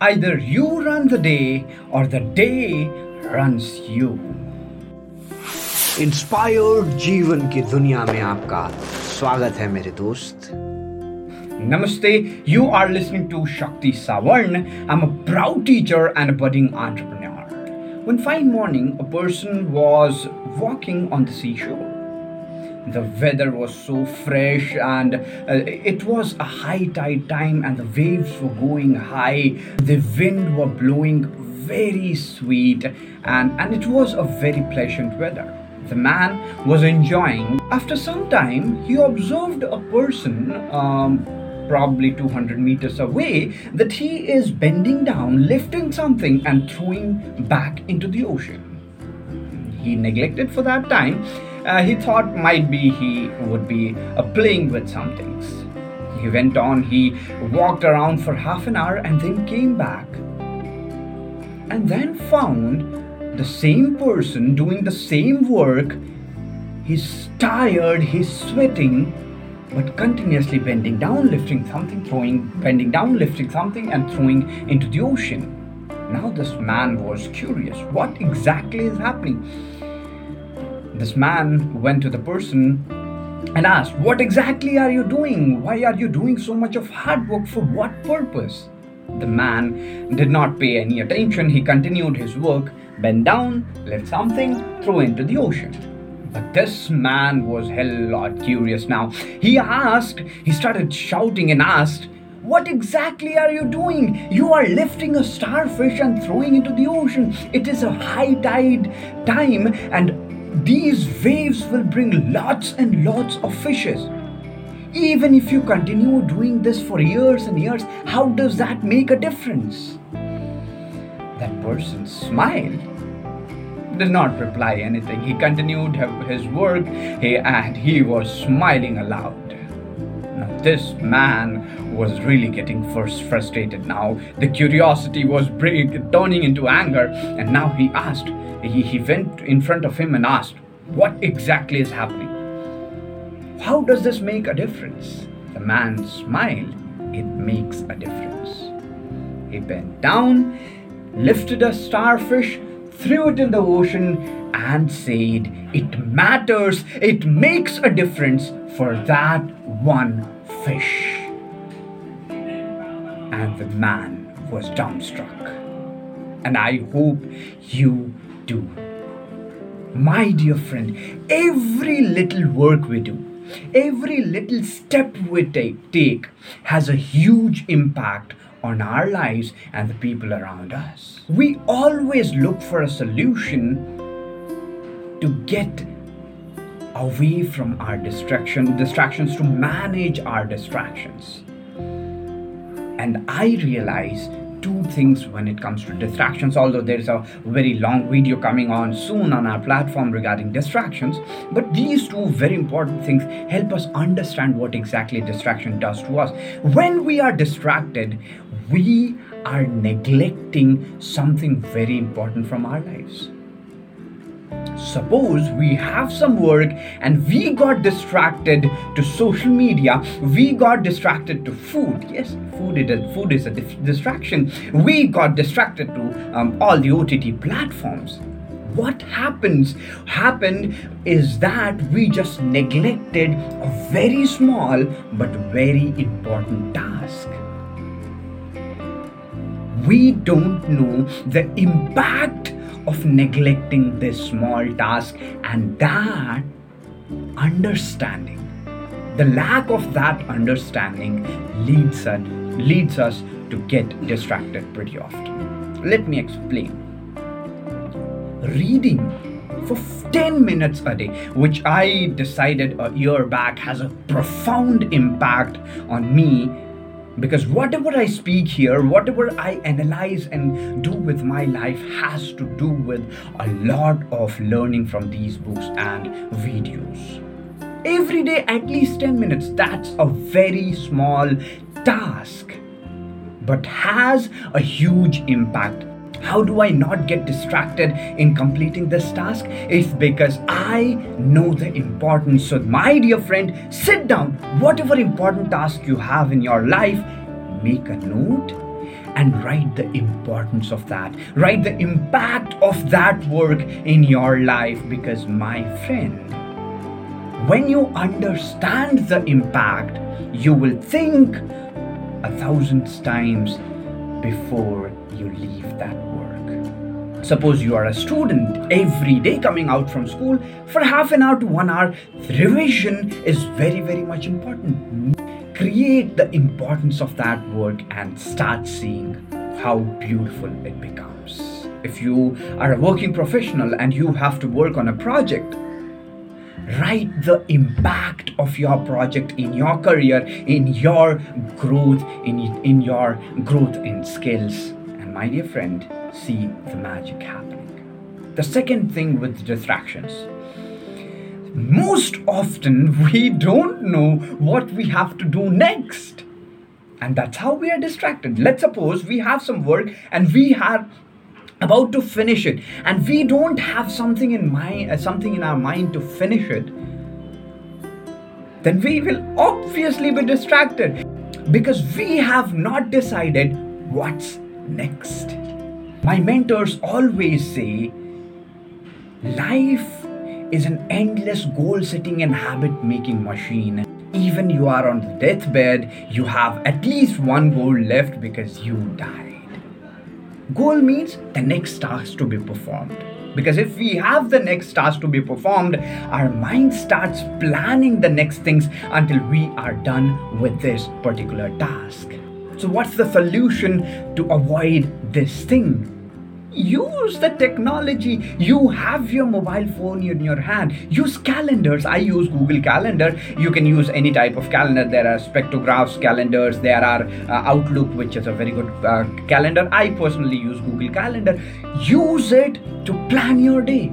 Either you run the day or the day runs you. Inspired जीवन की दुनिया में आपका स्वागत है मेरे दोस्त Namaste, you are listening to Shakti Savarn. I'm a proud teacher and a budding entrepreneur. One fine morning, a person was walking on the seashore. The weather was so fresh and uh, it was a high tide time and the waves were going high. The wind were blowing very sweet and, and it was a very pleasant weather. The man was enjoying. After some time, he observed a person um, probably 200 meters away, that he is bending down, lifting something, and throwing back into the ocean. He neglected for that time. Uh, he thought might be he would be uh, playing with some things. He went on, he walked around for half an hour and then came back and then found the same person doing the same work. He's tired, he's sweating, but continuously bending down, lifting something, throwing, bending down, lifting something, and throwing into the ocean. Now, this man was curious what exactly is happening. This man went to the person and asked, What exactly are you doing? Why are you doing so much of hard work? For what purpose? The man did not pay any attention. He continued his work, bent down, lift something, threw into the ocean. But this man was hell lot curious now. He asked, he started shouting and asked, What exactly are you doing? You are lifting a starfish and throwing into the ocean. It is a high tide time, and these waves will bring lots and lots of fishes. Even if you continue doing this for years and years, how does that make a difference? That person smiled did not reply anything. He continued his work and he was smiling aloud. Now, this man was really getting first frustrated now. The curiosity was turning into anger, and now he asked, he, he went in front of him and asked, What exactly is happening? How does this make a difference? The man smiled. It makes a difference. He bent down, lifted a starfish, threw it in the ocean, and said, It matters, it makes a difference for that one fish. And the man was dumbstruck. And I hope you do. My dear friend, every little work we do, every little step we take, take has a huge impact on our lives and the people around us. We always look for a solution to get away from our distraction distractions to manage our distractions and i realize two things when it comes to distractions although there's a very long video coming on soon on our platform regarding distractions. But these two very important things help us understand what exactly distraction does to us. When we are distracted we are neglecting something very important from our lives Suppose we have some work and we got distracted to social media, we got distracted to food. Yes, food is a, food is a distraction. We got distracted to um, all the OTT platforms. What happens happened is that we just neglected a very small but very important task we don't know the impact of neglecting this small task and that understanding. The lack of that understanding leads us leads us to get distracted pretty often. Let me explain. Reading for 10 minutes a day which i decided a year back has a profound impact on me because whatever I speak here, whatever I analyze and do with my life has to do with a lot of learning from these books and videos. Every day, at least 10 minutes, that's a very small task, but has a huge impact how do I not get distracted in completing this task? It's because I know the importance. So, my dear friend, sit down. Whatever important task you have in your life, make a note and write the importance of that. Write the impact of that work in your life because, my friend, when you understand the impact, you will think a thousand times before you leave that work. Suppose you are a student every day coming out from school for half an hour to one hour, revision is very, very much important. Create the importance of that work and start seeing how beautiful it becomes. If you are a working professional and you have to work on a project, write the impact of your project in your career in your growth in, in your growth in skills. And my dear friend see the magic happening. The second thing with distractions. Most often we don't know what we have to do next. And that's how we are distracted. Let's suppose we have some work and we have about to finish it. And we don't have something in mind uh, something in our mind to finish it. Then we will obviously be distracted. Because we have not decided what's next. My mentors always say life is an endless goal setting and habit making machine. Even you are on the deathbed you have at least one goal left because you died Goal means the next task to be performed. Because if we have the next task to be performed, our mind starts planning the next things until we are done with this particular task. So, what's the solution to avoid this thing? Use the technology. You have your mobile phone in your hand. Use calendars. I use google calendar. You can use any type of calendar. There are spectrographs calendars. There are uh, outlook which is a very good uh, calendar. I personally use google calendar. Use it to plan your day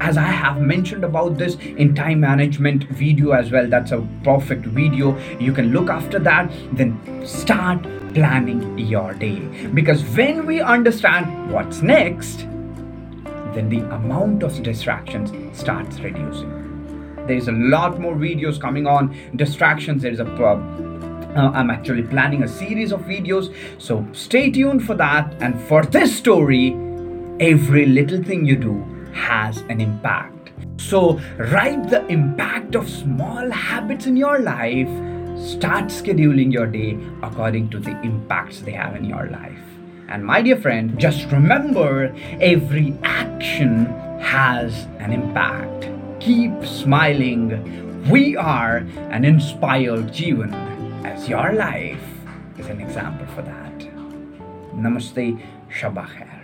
as I have mentioned about this in time management video as well. That's a perfect video. You can look after that, then start planning your day. Because when we understand what's next, then the amount of distractions starts reducing. There's a lot more videos coming on distractions. There's a uh, I'm actually planning a series of videos, so stay tuned for that. And for this story, every little thing you do has an impact. So, write the impact of small habits in your life. Start scheduling your day according to the impacts they have in your life. And, my dear friend, just remember every action has an impact. Keep smiling. We are an inspired Jeevan, as your life is an example for that. Namaste, Shabakher.